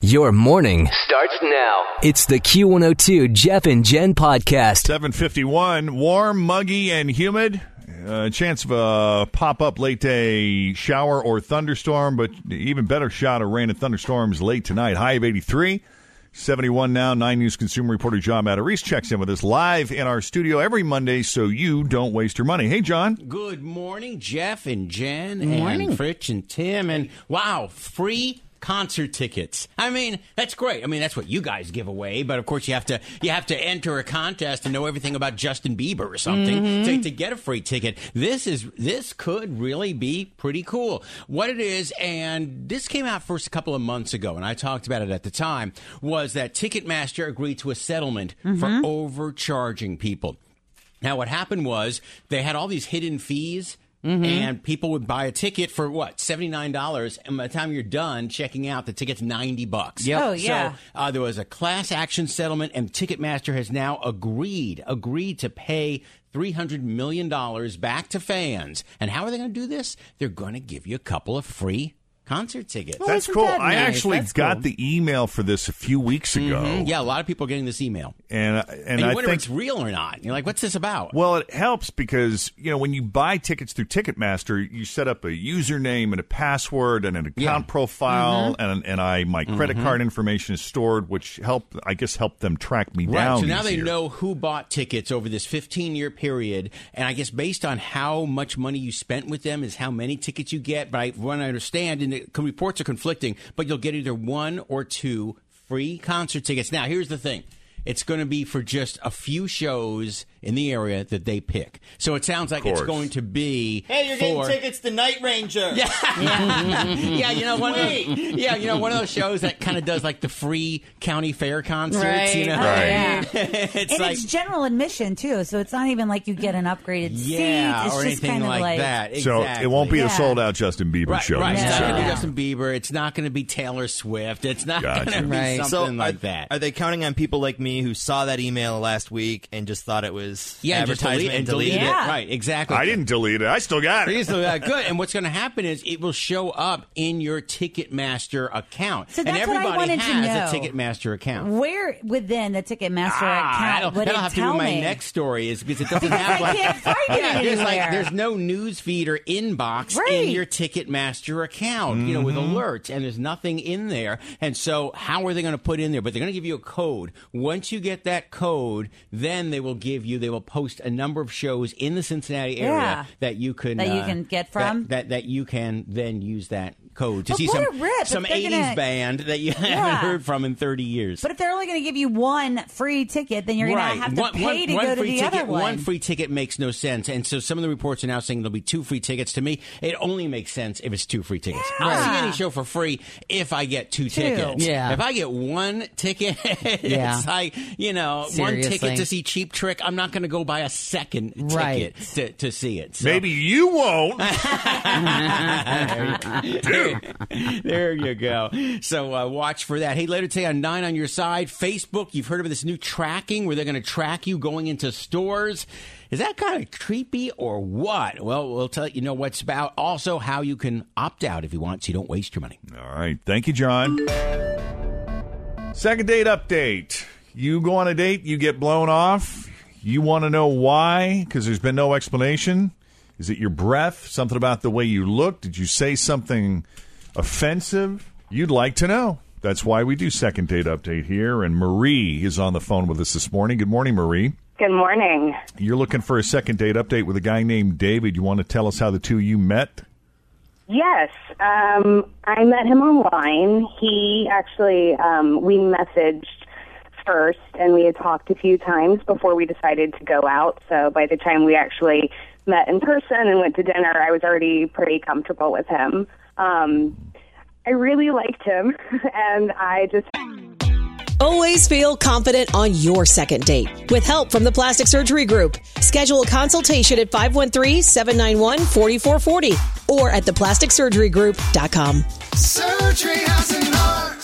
Your morning starts now. It's the Q102 Jeff and Jen podcast. 751, warm, muggy, and humid. Uh, chance of a pop up late day shower or thunderstorm, but even better shot of rain and thunderstorms late tonight. High of 83. 71 now. Nine News consumer reporter John Matarese checks in with us live in our studio every Monday so you don't waste your money. Hey, John. Good morning, Jeff and Jen morning. and Fritch and Tim. And wow, free concert tickets. I mean, that's great. I mean, that's what you guys give away, but of course you have to you have to enter a contest and know everything about Justin Bieber or something to, mm-hmm. to get a free ticket. This is this could really be pretty cool. What it is, and this came out first a couple of months ago, and I talked about it at the time, was that Ticketmaster agreed to a settlement for mm-hmm. overcharging people. Now, what happened was they had all these hidden fees. And people would buy a ticket for what seventy nine dollars, and by the time you're done checking out, the ticket's ninety bucks. Yep. Oh, yeah. So uh, there was a class action settlement, and Ticketmaster has now agreed agreed to pay three hundred million dollars back to fans. And how are they going to do this? They're going to give you a couple of free concert tickets. Well, That's cool. that I actually That's got cool. the email for this a few weeks ago. Mhm. Yeah, a lot of people are getting this email, And, and, and you I wonder think if it's real or not. You're like, what's this about? Well, it helps because you know when you buy tickets through Ticketmaster, you set up a username and a password and an account Yeah. profile, Mm-hmm. and and I my credit card information is stored, which help I guess help them track me Right. down. So now they easier. know who bought tickets over this 15 year period. And I guess based on how much money you spent with them is how many tickets you get. But I, what I understand, and reports are conflicting, but you'll get either one or two free concert tickets. Now, here's the thing. It's going to be for just a few shows in the area that they pick. So it sounds like it's going to be. Hey, you're getting tickets to Night Ranger. Yeah. yeah, you know one of those, yeah, you know one of those shows that kind of does like the free county fair concerts, Right. you know. Oh, yeah. it's and like it's general admission too, so it's not even like you get an upgraded yeah, seat. It's or just anything kind of like, like that. So it won't be Yeah. a sold out Justin Bieber Right, show. right. this It's not going to be Yeah. Justin Bieber. It's not going to be Taylor Swift. It's not Gotcha. going to be Right. something so like are, that. Are they counting on people like me who saw that email last week and just thought it was yeah, and just delete, and delete deleted it. it. Right, exactly. I didn't delete it. I still got it. So, uh, good. And what's going to happen is it will show up in your Ticketmaster account. So and that's what I everybody wanted to has a know. Ticketmaster account. where within the Ticketmaster Ah, account that'll, would it have to tell be my me? next story is because it doesn't Because have I like can't find it yeah, there's like there's no news feed or inbox Right. in your Ticketmaster account, you know, with alerts, and there's nothing in there. And so, how are they going to put in there? But they're going to give you a code. Once you get that code, then they will give you. They will post a number of shows in the Cincinnati area Yeah. that you can That you uh, can get that- from? that, that you can then use that code to But see some rip some 80s gonna- band that you Yeah. haven't heard from in 30 years. But if they're only going to give you one free ticket, then you're going to have to One- pay one- to one go to the ticket, other one. One free ticket makes no sense, and so some of the reports are now saying there'll be two free tickets. To me, it only makes sense if it's two free tickets. I'll Yeah. see any show for free if I get two, Two. tickets. Yeah. If I get one ticket, Yeah. it's like you know one ticket to see Cheap Trick. I'm not going to go buy a second ticket to, to see it. So- Maybe you won't. there you go. So uh, watch for that. Hey, later today on Nine on Your Side, Facebook, you've heard of this new tracking where they're going to track you going into stores. Is that kind of creepy or what? Well, we'll tell you know what's about. Also, how you can opt out if you want so you don't waste your money. All right. Thank you, John. Second date update. You go on a date, you get blown off. You want to know why? Because there's been no explanation. Is it your breath? Something about the way you look? Did you say something offensive? You'd like to know. That's why we do second date update here. And Marie is on the phone with us this morning. Good morning, Marie. Good morning. You're looking for a second date update with a guy named David. You want to tell us how the two of you met? Yes, um, I met him online. He actually, um, we messaged first, and we had talked a few times before we decided to go out. So by the time we actually met in person and went to dinner, I was already pretty comfortable with him. Um, I really liked him, and I just Always feel confident on your second date. With help from the Plastic Surgery Group, schedule a consultation at 513-791-4440 or at theplasticsurgerygroup.com. Surgery has an art.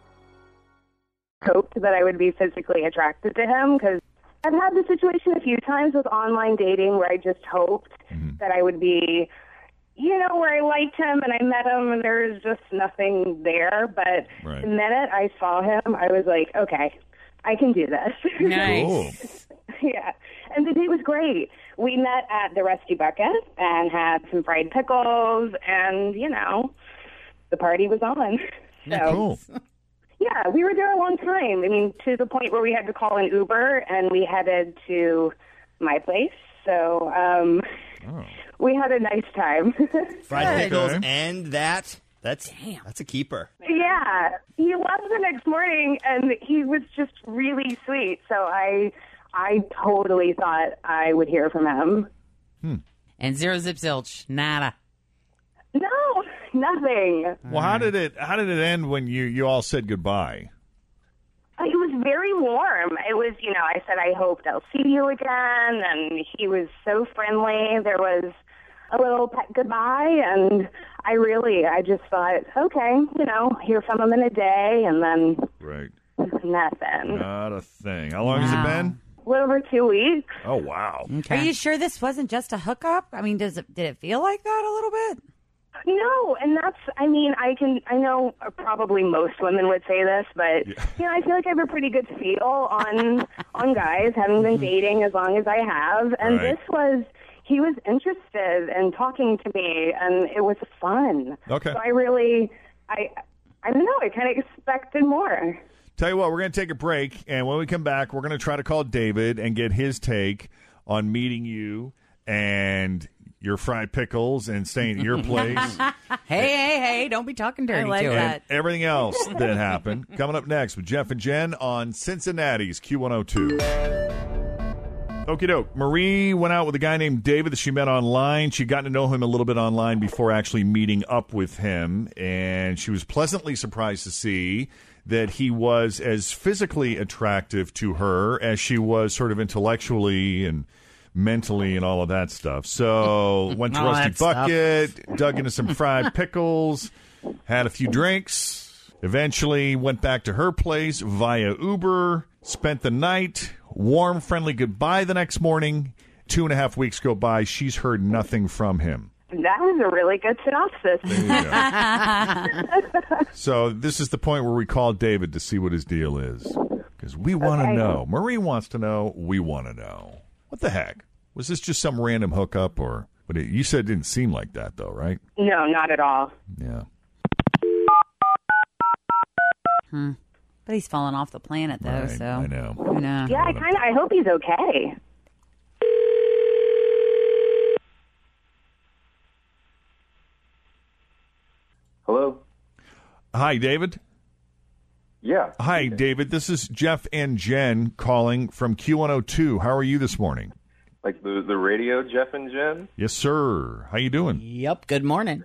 Hoped that I would be physically attracted to him because I've had the situation a few times with online dating where I just hoped mm-hmm. that I would be, you know, where I liked him and I met him and there was just nothing there. But Right. the minute I saw him, I was like, okay, I can do this. Nice. yeah. And the date was great. We met at the Rusty Bucket and had some fried pickles and, you know, the party was on. So Cool. Yeah, we were there a long time. I mean, to the point where we had to call an Uber and we headed to my place. So um, we had a nice time. Fried pickles and that. That's that's a keeper. yeah, he left the next morning and he was just really sweet. So I, I totally thought I would hear from him. Hmm. And zero zip zilch. Nada. No, nothing. Well, how did it how did it end when you you all said goodbye? Uh, it was very warm. It was, you know, I said I hoped I'll see you again, and he was so friendly. There was a little pet goodbye, and I really, I just thought, okay, you know, hear from him in a day, and then Right. nothing. Not a thing. How long has it been? A little over two weeks. Oh wow. Are you sure this wasn't just a hookup? I mean, does it did it feel like that a little bit? No, and that's, I mean, I can, I know probably most women would say this, but, you know, I feel like I have a pretty good feel on, on guys, having been mm-hmm. dating as long as I have. And Right. this was, he was interested in talking to me, and it was fun. Okay. So I really, I, I don't know, I kind of expected more. Tell you what, we're going to take a break, and when we come back, we're going to try to call David and get his take on meeting you and your fried pickles and staying at your place. hey, hey, hey! Don't be talking dirty like to and it. everything else that happened. Coming up next with Jeff and Jen on Cincinnati's Q102. Okie doke. Marie went out with a guy named David that she met online. She got to know him a little bit online before actually meeting up with him, and she was pleasantly surprised to see that he was as physically attractive to her as she was sort of intellectually and mentally and all of that stuff. So went to Rusty that stuff. Bucket, dug into some fried pickles, had a few drinks, eventually went back to her place via Uber, spent the night, warm, friendly goodbye the next morning. Two and a half weeks go by. She's heard nothing from him. That was a really good synopsis. So this is the point where we call David to see what his deal is. Because we want to Okay. know. Marie wants to know. We want to know. What the heck? Was this just some random hookup or? But it, you said it didn't seem like that though, right? No, not at all. Yeah. Hmm. But he's falling off the planet though, right. so I know. I know. Yeah, I kind of. I hope he's okay. Hello. Hi, David. Yeah. Hi, David. This is Jeff and Jen calling from Q102. How are you this morning? Like the the radio, Jeff and Jen. Yes, sir. How you doing? Yep. Good morning.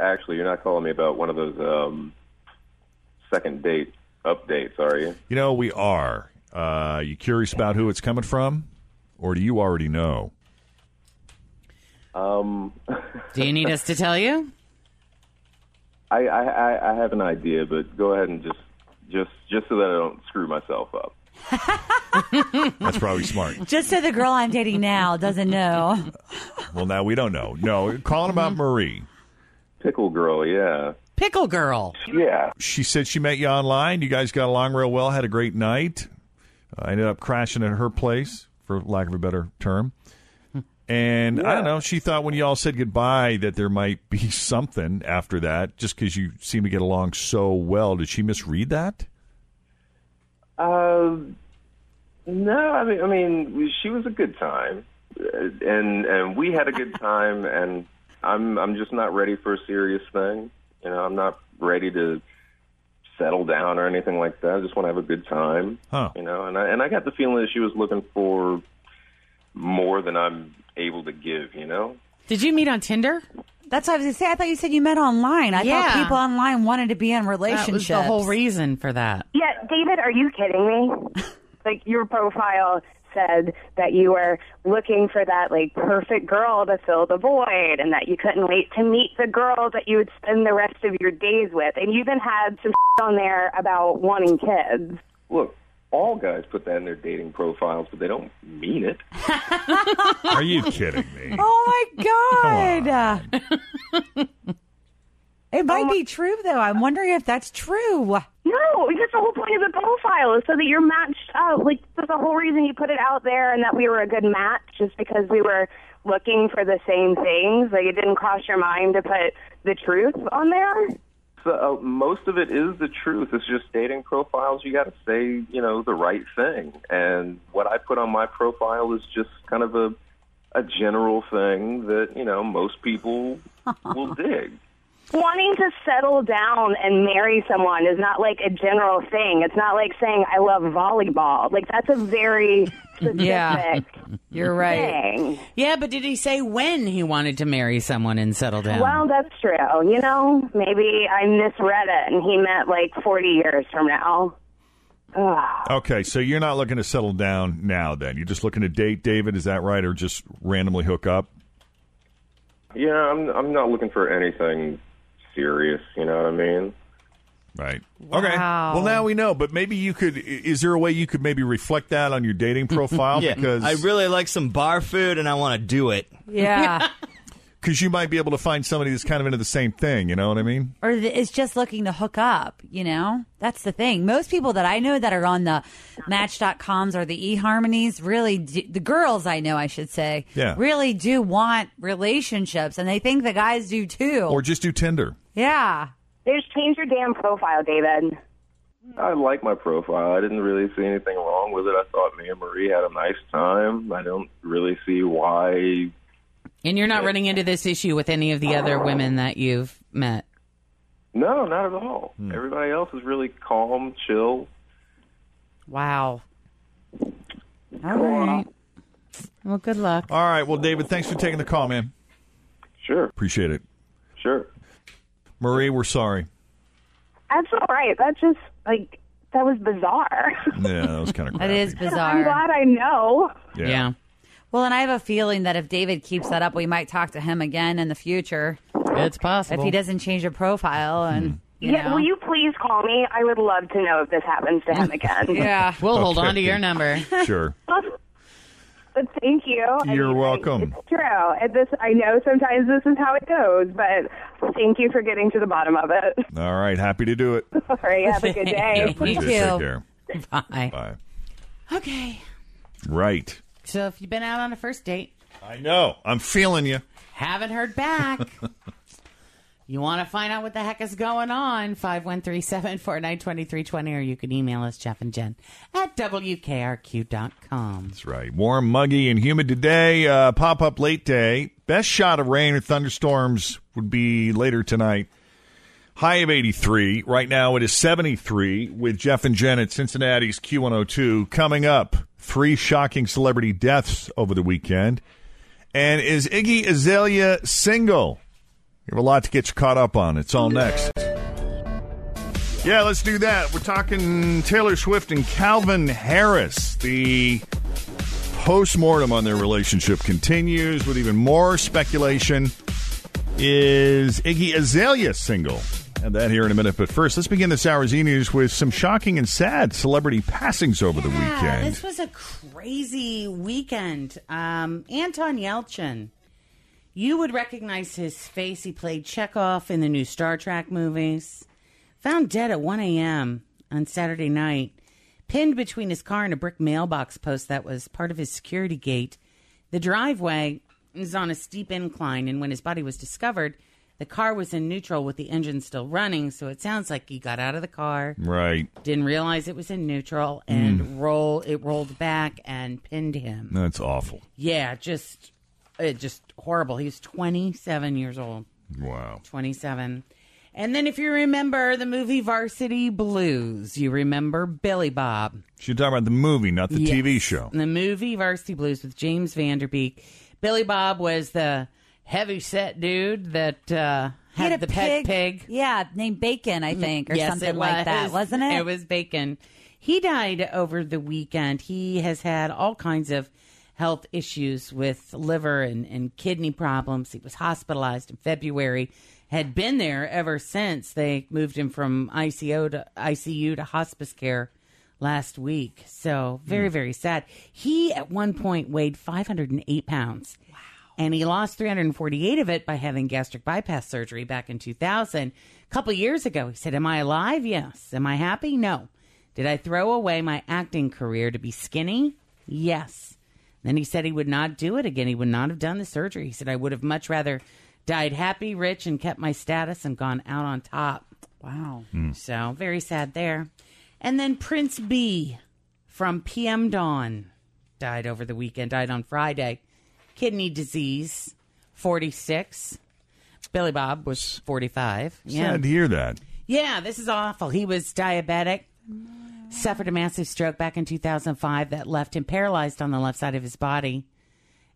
Actually, you're not calling me about one of those um, second date updates, are you? You know, we are. Uh, you curious about who it's coming from? Or do you already know? Um, Do you need us to tell you? I, I I- I have an idea, but go ahead and just just just so that I don't screw myself up. That's probably smart. Just so the girl I'm dating now doesn't know. Well, now we don't know. No, calling about mm-hmm. Marie. Pickle girl, yeah. Pickle girl. Yeah. She said she met you online. You guys got along real well, had a great night. I ended up crashing at her place, for lack of a better term. And I don't know, she thought when you all said goodbye that there might be something after that, just because you seem to get along so well. Did she misread that? Uh, no, I mean, I mean, she was a good time, and and we had a good time, and I'm I'm just not ready for a serious thing. You know, I'm not ready to settle down or anything like that. I just want to have a good time. Huh. You know, and I and I got the feeling that she was looking for more than I'm able to give. You know. Did you meet on Tinder? That's what I was going to say. I thought you said you met online. I Yeah. thought people online wanted to be in That relationships. was the whole reason for that. Yeah, David, are you kidding me? like your profile said that you were looking for that like perfect girl to fill the void and that you couldn't wait to meet the girl that you would spend the rest of your days with. And you even had some on there about wanting kids. Look, all guys put that in their dating profiles, but they don't mean it. Are you kidding me? Oh my god! it might oh, be true though. I'm wondering if that's true. No, because the whole point of the profile is so that you're matched up. Like that's the whole reason you put it out there, and that we were a good match, just because we were looking for the same things. Like it didn't cross your mind to put the truth on there. So uh, most of it is the truth. It's just dating profiles. You got to say, you know, the right thing. And what I put on my profile is just kind of a a general thing that you know most people will dig. Wanting to settle down and marry someone is not like a general thing. It's not like saying I love volleyball. Like that's a very specific Yeah. You're thing. Yeah, but did he say when he wanted to marry someone and settle down? Well, that's true. You know, maybe I misread it and he meant like 40 years from now. Ugh. Okay, so you're not looking to settle down now then. You're just looking to date David, is that right? Or just randomly hook up? Yeah, I'm I'm not looking for anything serious. You know what I mean? Right. Okay. Well, now we know, but maybe you could. Is there a way you could maybe reflect that on your dating profile? yeah, Because I really like some bar food and I want to do it. Yeah. because you might be able to find somebody that's kind of into the same thing. You know what I mean? or th- is just looking to hook up, you know? That's the thing. Most people that I know that are on the match.coms or the eHarmonies really do, the girls I know, I should say, Yeah. really do want relationships and they think the guys do too. Or just do Tinder. Yeah. Just change your damn profile, David. I like my profile. I didn't really see anything wrong with it. I thought me and Marie had a nice time. I don't really see why. and you're not running into this issue with any of the other women that you've met. No, not at all. Hmm. Everybody else is really calm, chill. Wow. All right. Well, good luck. All right. Well, David, thanks for taking the call, man. Sure. Appreciate it. Sure. Marie, we're sorry. That's all right. That's just like that was bizarre. Yeah, that was kind of That is bizarre. I'm glad I know. Yeah. Well, and I have a feeling that if David keeps that up, we might talk to him again in the future. It's possible. If he doesn't change a profile and hmm. you yeah, know. will you please call me? I would love to know if this happens to him again. yeah. We'll hold on to your number. Sure. But thank you. You're mean, welcome. It's true. And this, I know sometimes this is how it goes, but thank you for getting to the bottom of it. All right. Happy to do it. All right, have a good day. Yeah, appreciate it. Take care. Bye. Bye. Okay. Right. So if you've been out on a first date, I know. I'm feeling you. haven't heard back. You want to find out what the heck is going on? 513-749-2320 or you can email us, Jeff and Jen at WKRQ.com. That's right. Warm, muggy, and humid today. Uh, pop up late day. Best shot of rain or thunderstorms would be later tonight. High of 83. Right now it is 73 with Jeff and Jen at Cincinnati's Q102. Coming up, three shocking celebrity deaths over the weekend. And is Iggy Azalea single? You have a lot to get you caught up on. It's all next. Yeah, let's do that. We're talking Taylor Swift and Calvin Harris. The post-mortem on their relationship continues with even more speculation. Is Iggy Azalea single? And that here in a minute. But first, let's begin this hour's e news with some shocking and sad celebrity passings over the weekend. this was a crazy weekend. Um, Anton Yelchin. You would recognize his face. He played Chekhov in the new Star Trek movies. Found dead at 1 a.m. on Saturday night, pinned between his car and a brick mailbox post that was part of his security gate. The driveway is on a steep incline, and when his body was discovered, the car was in neutral with the engine still running. So it sounds like he got out of the car, right. didn't realize it was in neutral, and mm. roll it rolled back and pinned him. That's awful. Yeah, just it just horrible. He was 27 years old. Wow. 27. And then if you remember the movie Varsity Blues, you remember Billy Bob. She's talking about the movie, not the Yes. TV show. The movie Varsity Blues with James Van Der Beek. Billy Bob was the heavy set dude that uh, had, had the pet pig. Yeah, named Bacon, I think, or Yes, something it like that, wasn't it? It was Bacon. He died over the weekend. He has had all kinds of health issues with liver and, and kidney problems. He was hospitalized in February, had been there ever since they moved him from ICU to ICU to hospice care last week. So very, hmm. very sad. He at one point weighed 508 pounds. Wow. And he lost 348 of it by having gastric bypass surgery back in 2000. A couple years ago, he said, Am I alive? Yes. Am I happy? No. Did I throw away my acting career to be skinny? Yes. Then he said he would not do it again. He would not have done the surgery. He said, I would have much rather died happy, rich, and kept my status and gone out on top. Wow. Hmm. So very sad there. And then Prince Be from PM Dawn died over the weekend, died on Friday. Kidney disease, 46. Billy Bob was 45. Yeah. Sad to hear that. Yeah, this is awful. He was diabetic, suffered a massive stroke back in 2005 that left him paralyzed on the left side of his body,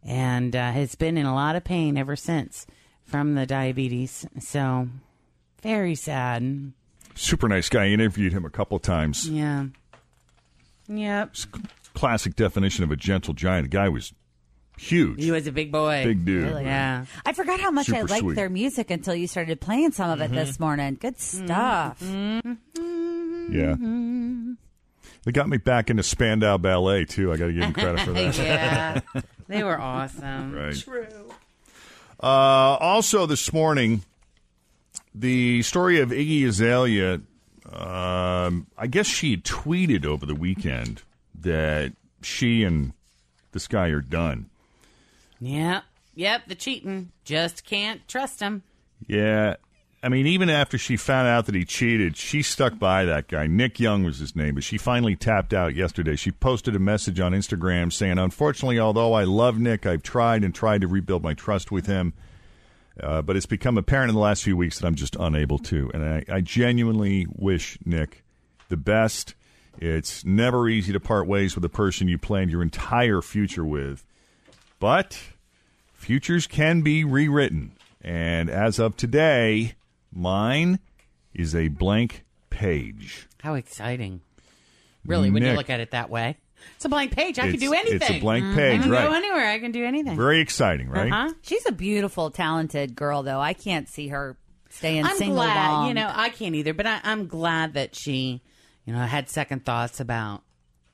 and uh, has been in a lot of pain ever since from the diabetes. So, very sad. Super nice guy. I interviewed him a couple times. Yeah. Yep. Classic definition of a gentle giant. The guy was huge. He was a big boy. Big dude. Really? Yeah. I forgot how much I liked sweet. their music until you started playing some of it this mm-hmm. morning. Good mm-hmm. stuff. Yeah. Mm-hmm. They got me back into Spandau Ballet, too. I got to give them credit for that. yeah. They were awesome. Right. True. Uh, also, this morning, the story of Iggy Azalea. Um, I guess she tweeted over the weekend that she and this guy are done. Yep. Yep. The cheating. Just can't trust him. Yeah. I mean, even after she found out that he cheated, she stuck by that guy. Nick Young was his name, but she finally tapped out yesterday. She posted a message on Instagram saying, Unfortunately, although I love Nick, I've tried and tried to rebuild my trust with him. Uh, but it's become apparent in the last few weeks that I'm just unable to. And I, I genuinely wish Nick the best. It's never easy to part ways with a person you planned your entire future with. But futures can be rewritten. And as of today, mine is a blank page. How exciting. Really, when you Nick. look at it that way. It's a blank page. I can It's- do anything. it's a blank page. I page, can right. go anywhere. I can do anything. Very exciting, right? Uh-huh. She's a beautiful, talented girl, though. I can't see her staying I'm single glad. long. You know, I can't either, but I, I'm glad that she, you know, had second thoughts about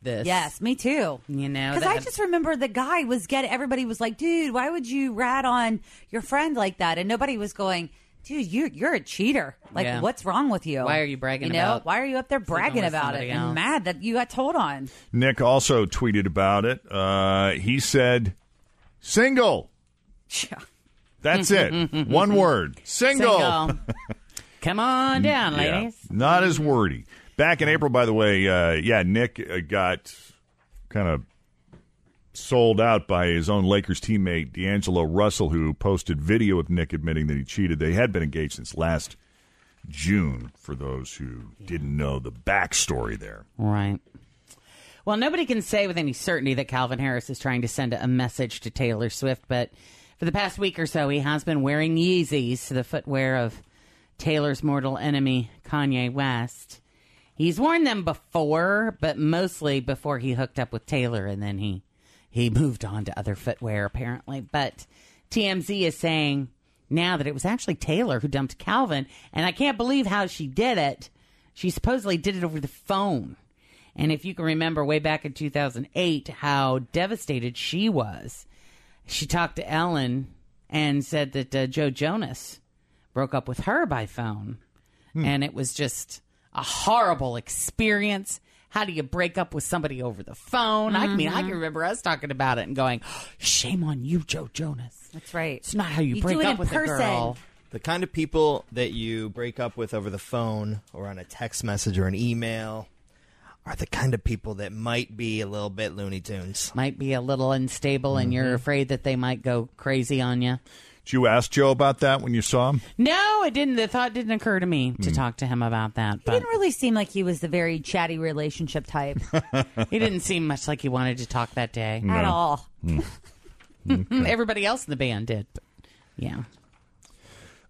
this. Yes, me too. You know, Because I that- just remember the guy was getting, everybody was like, dude, why would you rat on your friend like that? And nobody was going, dude, you're, you're a cheater. Like, Yeah. what's wrong with you? Why are you bragging you know? about Why are you up there bragging about it somebody and mad that you got told on? Nick also tweeted about it. Uh, he said, single. Yeah. That's it. One word. Single. Single. Come on down, Yeah. ladies. Not as wordy. Back in April, by the way, uh, yeah, Nick uh, got kind of sold out by his own Lakers teammate D'Angelo Russell, who posted video of Nick admitting that he cheated. They had been engaged since last June, for those who didn't know the backstory there. Right. Well, nobody can say with any certainty that Calvin Harris is trying to send a message to Taylor Swift, but for the past week or so, he has been wearing Yeezys, the footwear of Taylor's mortal enemy, Kanye West. He's worn them before, but mostly before he hooked up with Taylor, and then he he moved on to other footwear apparently. But TMZ is saying now that it was actually Taylor who dumped Calvin, and I can't believe how she did it. She supposedly did it over the phone. And if you can remember way back in 2008 how devastated she was, she talked to Ellen and said that uh, Joe Jonas broke up with her by phone. And it was just a horrible experience. How do you break up with somebody over the phone? I mean, I can mm-hmm. remember us talking about it and going, shame on you, Joe Jonas. That's right. It's not how you, You break up in with a girl. The kind of people that you break up with over the phone or on a text message or an email are the kind of people that might be a little bit Looney Tunes. Might be a little unstable and you're mm-hmm. afraid that they might go crazy on you. Did you ask Joe about that when you saw him? No, it didn't. The thought didn't occur to me to hmm. talk to him about that. He didn't really seem like he was the very chatty relationship type he didn't seem much like he wanted to talk that day at all. Hmm. Everybody else in the band did. But yeah.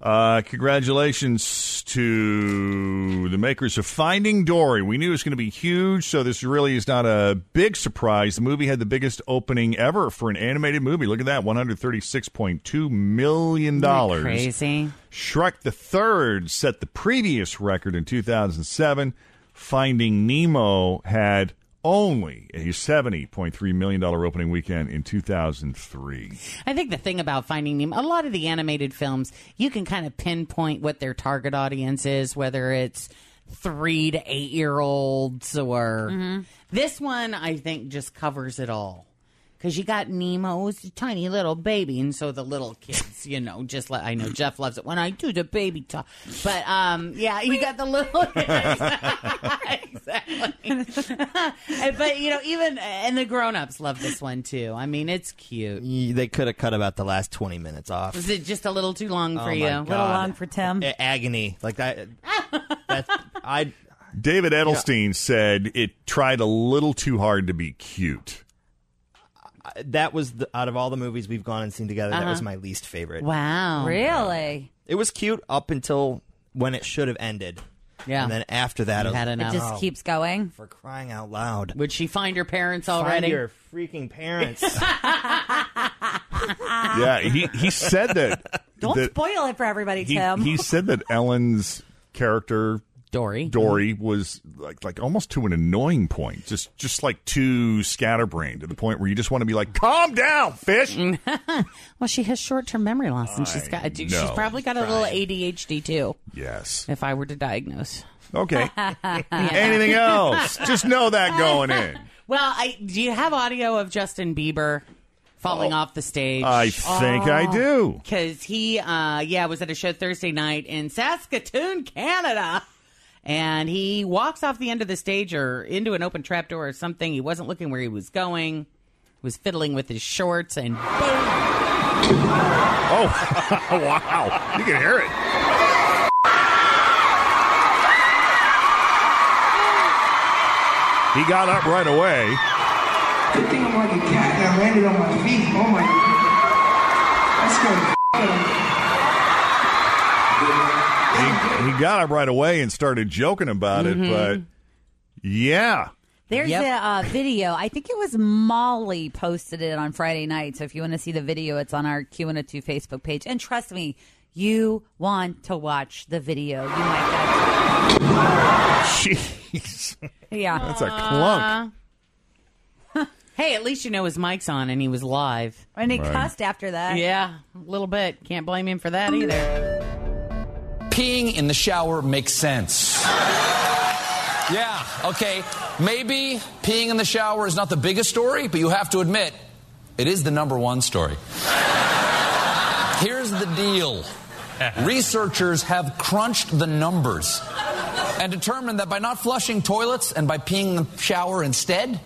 Uh, congratulations to the makers of Finding Dory. We knew it was going to be huge, so this really is not a big surprise. The movie had the biggest opening ever for an animated movie. Look at that, one hundred thirty-six point two million dollars. Crazy. Shrek the Third set the previous record in 2007. Finding Nemo had only a $70.3 million opening weekend in 2003. I think the thing about Finding Nemo, a lot of the animated films, you can kind of pinpoint what their target audience is, whether it's three to eight year olds or mm-hmm. this one. I think just covers it all. Because you got Nemo, who's a tiny little baby, and so the little kids, you know, just like I know Jeff loves it when I do the baby talk. But um, yeah, you got the little exactly. but you know, even and the grown ups love this one too. I mean, it's cute. Y- They could have cut about the last 20 minutes off. Was it just a little too long for Oh, you? my A little long for Tim? A- agony. Like that. that's, I. David Edelstein said it tried a little too hard to be cute. That was the, out of all the movies we've gone and seen together. That Uh-huh. was my least favorite. Wow. Really? It was cute up until when it should have ended. Yeah. And then after that, You I was had like, enough. It just oh, keeps going. For crying out loud. Would she find her parents Find already? your freaking parents. Yeah, he, he said that. Don't that spoil it for everybody, he, Tim. he said that Ellen's character Dory Dory was like like almost to an annoying point, just just like too scatterbrained to the point where you just want to be like, calm down, fish. well, she has short term memory loss, and she's got she's know. probably got a little ADHD too. Yes. If I were to diagnose. Okay. Anything else? Just know that going in. Well, I do you have audio of Justin Bieber falling off the stage? I think I do. because he, uh, yeah, was at a show Thursday night in Saskatoon, Canada. And he walks off the end of the stage or into an open trapdoor or something. He wasn't looking where he was going. He Was fiddling with his shorts and boom. Oh, wow. You can hear it. He got up right away. Good thing I'm like a cat and I landed on my feet. Oh my. That's good. He, he got up right away and started joking about it, but yeah. There's Yep. a uh, video. I think it was Molly posted it on Friday night. So if you want to see the video, it's on our Q102 Facebook page. And trust me, you want to watch the video. You might Jeez. get Yeah. That's a clunk. Hey, at least you know his mic's on and he was live. And he Right. cussed after that. Yeah, a little bit. Can't blame him for that either. Peeing in the shower makes sense. Yeah, okay. Maybe peeing in the shower is not the biggest story, but you have to admit, it is the number one story. Here's the deal researchers have crunched the numbers and determined that by not flushing toilets and by peeing in the shower instead,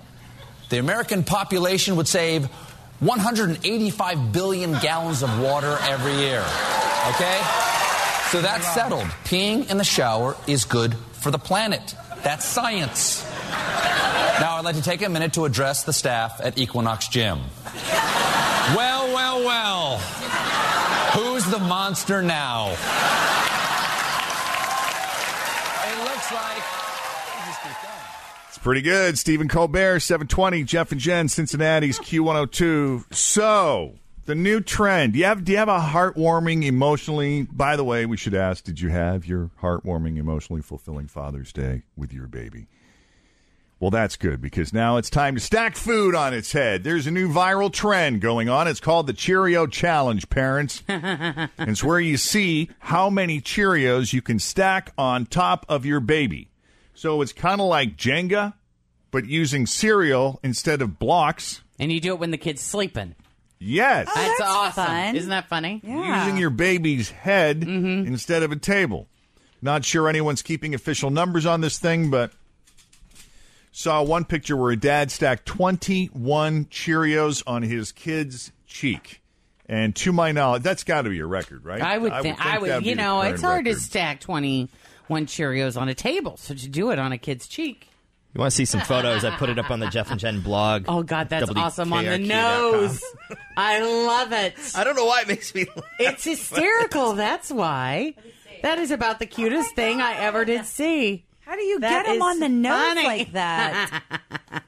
the American population would save 185 billion gallons of water every year. Okay? So that's settled. Peeing in the shower is good for the planet. That's science. Now I'd like to take a minute to address the staff at Equinox Gym. Well, well, well. Who's the monster now? It looks like. It's pretty good. Stephen Colbert, 720. Jeff and Jen, Cincinnati's Q102. So, the new trend. Do you have, do you have a heartwarming, emotionally? By the way, we should ask did you have your heartwarming, emotionally fulfilling Father's Day with your baby? Well, that's good because now it's time to stack food on its head. There's a new viral trend going on. It's called the Cheerio Challenge, parents. and it's where you see how many Cheerios you can stack on top of your baby. So it's kind of like Jenga, but using cereal instead of blocks. And you do it when the kid's sleeping. Yes. Oh, that's, that's awesome. fun. Isn't that funny? Yeah. Using your baby's head mm-hmm. instead of a table. Not sure anyone's keeping official numbers on this thing, but saw one picture where a dad stacked 21 Cheerios on his kid's cheek. And to my knowledge, that's got to be a record, right? I would think. I would. that'd You the know, current it's hard record. to stack twenty-one Cheerios on a table. So to do it on a kid's cheek. You want to see some photos? I put it up on the Jeff and Jen blog. Oh God, that's awesome on the nose. I love it. I don't know why it makes me. Laugh. It's hysterical. That's why. That is about the cutest oh thing I ever did see. How do you That get him is on the nose funny. like that?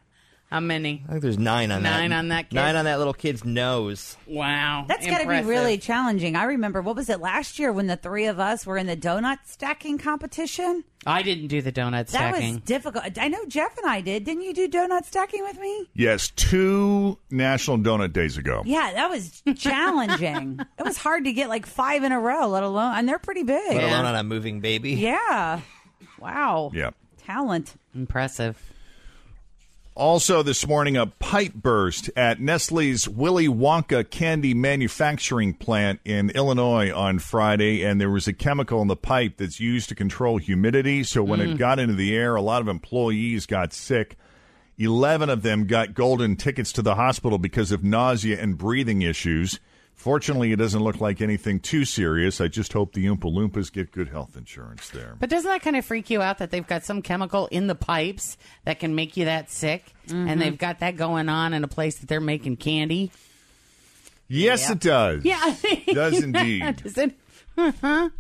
How many? I think there's nine on that. Nine on that kid? Nine on that little kid's nose. Wow, That's got to be Impressive. really challenging. I remember what was it last year when the three of us were in the donut stacking competition? I didn't do the donut That stacking. was difficult. I know Jeff and I did. Didn't you do donut stacking with me? Yes, two National Donut Days ago. Yeah, that was challenging. it was hard to get like five in a row, let alone, and they're pretty big. Let alone on a moving baby. Yeah. Wow. Yeah. Talent. Impressive. Also, this morning, a pipe burst at Nestle's Willy Wonka candy manufacturing plant in Illinois on Friday, and there was a chemical in the pipe that's used to control humidity. So, when it mm. got into the air, a lot of employees got sick. 11 of them got golden tickets to the hospital because of nausea and breathing issues. Fortunately, it doesn't look like anything too serious. I just hope the Oompa Loompas get good health insurance there. But doesn't that kind of freak you out that they've got some chemical in the pipes that can make you that sick, Mm-hmm. and they've got that going on in a place that they're making candy? Yes, it does. Yeah, does indeed. Does it?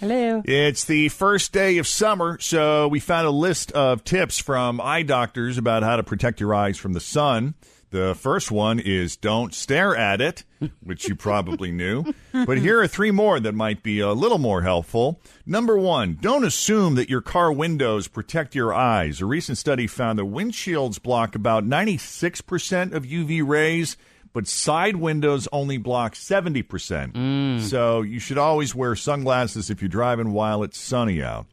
Hello. It's the first day of summer, so we found a list of tips from eye doctors about how to protect your eyes from the sun. The first one is don't stare at it, which you probably knew. But here are three more that might be a little more helpful. Number one, don't assume that your car windows protect your eyes. A recent study found that windshields block about 96% of UV rays, but side windows only block 70%. So you should always wear sunglasses if you're driving while it's sunny out.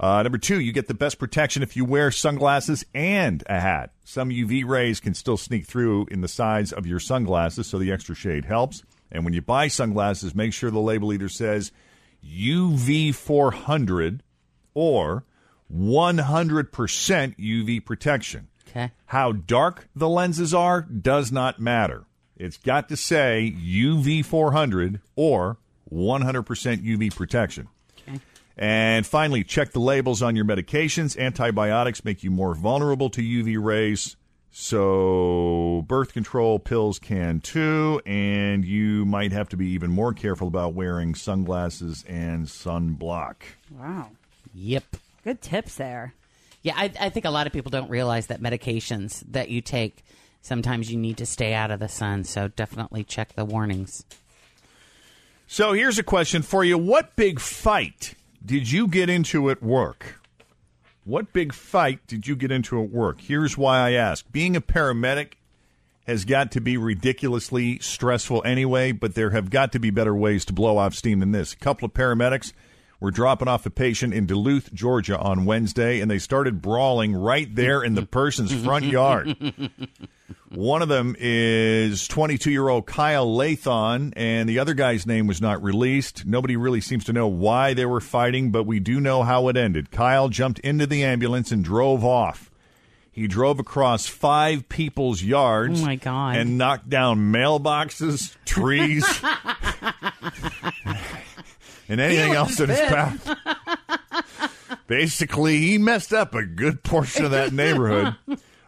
Uh, number two, you get the best protection if you wear sunglasses and a hat. Some UV rays can still sneak through in the sides of your sunglasses, so the extra shade helps. And when you buy sunglasses, make sure the label either says UV 400 or 100% UV protection. Okay. How dark the lenses are does not matter. It's got to say UV 400 or 100% UV protection. And finally, check the labels on your medications. Antibiotics make you more vulnerable to UV rays. So, birth control pills can too. And you might have to be even more careful about wearing sunglasses and sunblock. Wow. Yep. Good tips there. Yeah, I, I think a lot of people don't realize that medications that you take sometimes you need to stay out of the sun. So definitely check the warnings. So, here's a question for you What big fight did you get into at work? What big fight did you get into at work? Here's why I ask. Being a paramedic has got to be ridiculously stressful anyway, but there have got to be better ways to blow off steam than this. A couple of paramedics were dropping off a patient in Duluth, Georgia on Wednesday, and they started brawling right there in the person's front yard. One of them is 22 year old Kyle Lathon, and the other guy's name was not released. Nobody really seems to know why they were fighting, but we do know how it ended. Kyle jumped into the ambulance and drove off. He drove across five people's yards. Oh, my God. And knocked down mailboxes, trees. and anything else in his path. Basically, he messed up a good portion of that neighborhood.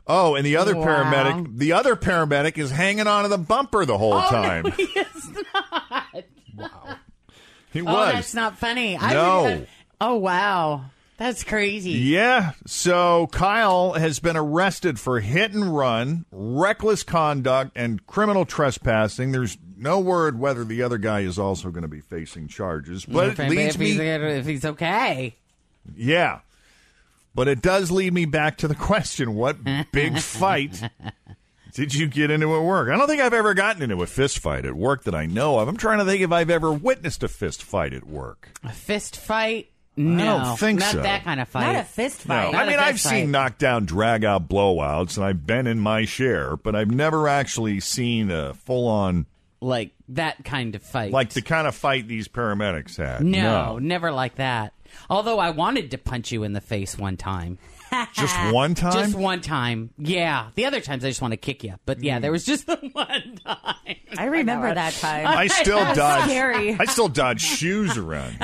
Oh, and the other Wow. paramedic, the other paramedic is hanging onto the bumper the whole Oh, time. no, he is not. Wow. He Oh, was. that's not funny. I No. would- oh, wow. That's crazy. Yeah. So Kyle has been arrested for hit and run, reckless conduct, and criminal trespassing. There's no word whether the other guy is also going to be facing charges, but if, it leads if he's, me. if he's okay. Yeah. But it does lead me back to the question what big fight did you get into at work? I don't think I've ever gotten into a fist fight at work that I know of. I'm trying to think if I've ever witnessed a fist fight at work. A fist fight? No. don't think not so. that kind of fight. Not a fist No, fight. I Not a mean I've fight. seen knockdown, drag out blowouts, and I've been in my share, but I've never actually seen a full on like that kind of fight. like the kind of fight these paramedics had. no, never like that. Although I wanted to punch you in the face one time. just one time. Just one time. Yeah. The other times I just want to kick you. But yeah, there was just the one time. I remember that time. I still That dodge. Scary. I still dodge shoes around. Here.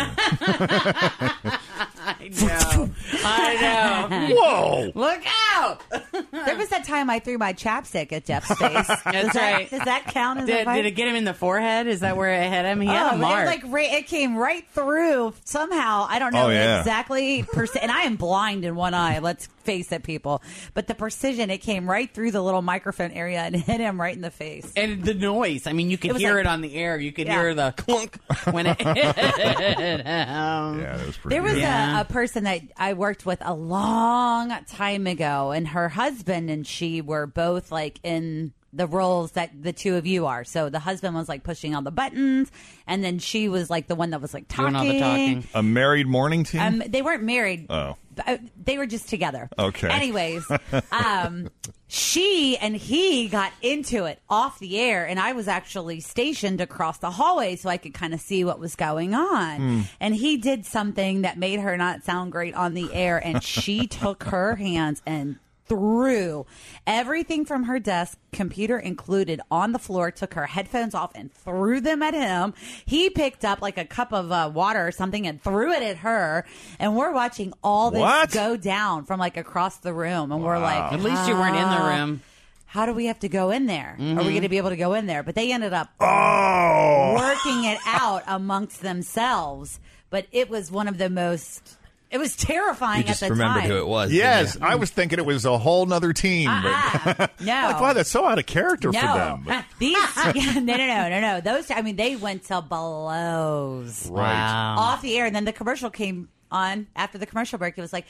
I know. I know. Whoa! Look out! There was that time I threw my chapstick at Jeff's face. That's does that, right. Does that count as a Did, fight? did it get him in the forehead? Is that where it hit him? He oh, had a mark. It, like right, it came right through somehow. I don't know Oh, yeah. exactly. Perc- and I am blind in one eye. Let's face it, people. But the precision, it came right through the little microphone area and hit him right in the face. and the noise. I mean, you could It hear like- it on the air. You could Yeah. hear the clunk when it hit him. Yeah, that was pretty. There was good. a, a person that I worked with a long time ago, and her husband and she were both like in the roles that the two of you are. So the husband was like pushing all the buttons, and then she was like the one that was like talking. Doing all the talking. a married morning team. Um, they weren't married. oh, Uh, They were just together. Okay. Anyways, um, she and he got into it off the air, and I was actually stationed across the hallway so I could kind of see what was going on. Hmm. And he did something that made her not sound great on the air, and she took her hands and threw everything from her desk, computer included, on the floor, took her headphones off and threw them at him. He picked up like a cup of uh, water or something and threw it at her. And we're watching all this What? go down from like across the room. And we're like, At least you weren't in the "How- room. How do we have to go in there? Are we going to be able to go in there? But they ended up oh, working it out amongst themselves. But it was one of the most. It was terrifying You just at the remembered time. who it was. yes. didn't you? I was thinking it was a whole nother team. Uh-uh. But ah, ah, ah. No. like, wow, that's so out of character for them. No, these yeah, no, no, no, no, no. Those, I mean, they went to blows Right. Wow. off the air, and then the commercial came on after the commercial break. It was like,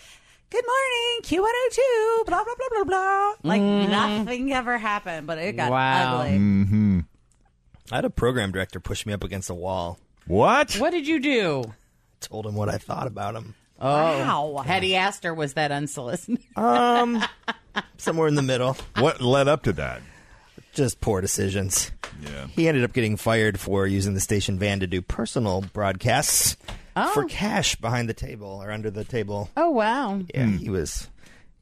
"Good morning, Q one hundred two, blah blah blah blah blah." Like mm-hmm. nothing ever happened, but it got Wow. ugly. Mm-hmm. I had a program director push me up against a wall. What? What did you do? Told him what I thought about him. Oh, Wow. Had he asked her, was that unsolicited? Um, somewhere in the middle. What led up to that? Just poor decisions. Yeah. He ended up getting fired for using the station van to do personal broadcasts Oh. for cash behind the table or under the table. Oh, wow. Yeah, he was.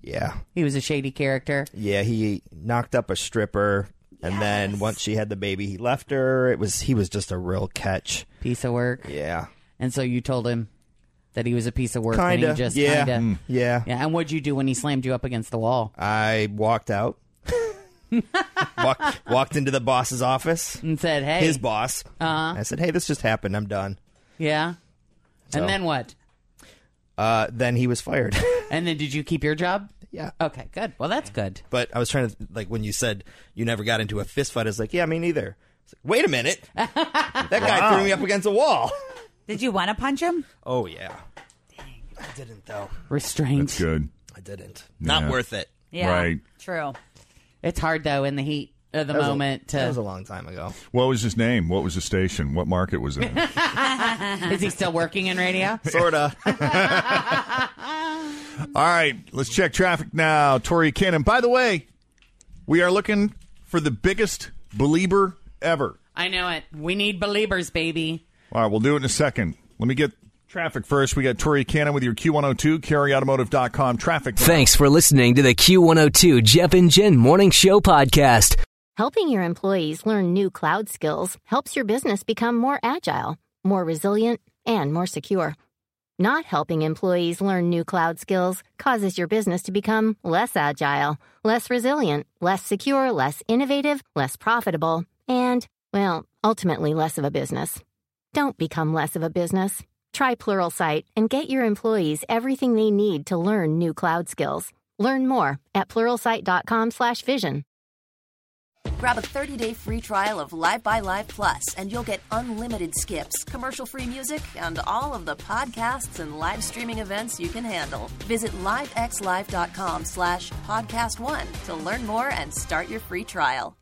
Yeah, He was a shady character. yeah. He knocked up a stripper, and then once she had the baby, he left her. It was he was just a real catch. Piece of work. Yeah, And so you told him that he was a piece of work. Kinda, And he just yeah. kinda, Mm. yeah. Yeah. And what'd you do when he slammed you up against the wall? I walked out. Walk, walked into the boss's office. And said, hey. His boss. Uh-huh. I said, "Hey, this just happened. I'm done." Yeah. So- And then what? Uh, then he was fired. And then did you keep your job? yeah. Okay, good. Well, that's good. But I was trying to like when you said you never got into a fist fight. I was like, yeah, me neither. It's like, Wait a minute, that guy threw me up against a wall. Did you want to punch him? Oh yeah, I didn't though. Restraint. That's good. I didn't. Yeah. Not worth it. Yeah, Right. True. It's hard though in the heat of the That was a- moment that was a to. long time ago. What was his name? What was the station? What market was it in? Is he still working in radio? Sorta. All right, let's check traffic now. Tori Cannon. By the way, we are looking for the biggest believer ever. I know it. We need believers, baby. All right, we'll do it in a second. Let me get traffic first. We got Tori Cannon with your Q102, kerryautomotive.com traffic. Thanks for listening to the Q102 Jeff and Jen Morning Show podcast. Helping your employees learn new cloud skills helps your business become more agile, more resilient, and more secure. Not helping employees learn new cloud skills causes your business to become less agile, less resilient, less secure, less innovative, less profitable, and, well, ultimately less of a business. Don't become less of a business. Try Pluralsight and get your employees everything they need to learn new cloud skills. Learn more at pluralsight.com/vision. Grab a 30-day free trial of Live by Live Plus, and you'll get unlimited skips, commercial-free music, and all of the podcasts and live streaming events you can handle. Visit livexlive.com slash podcast one to learn more and start your free trial.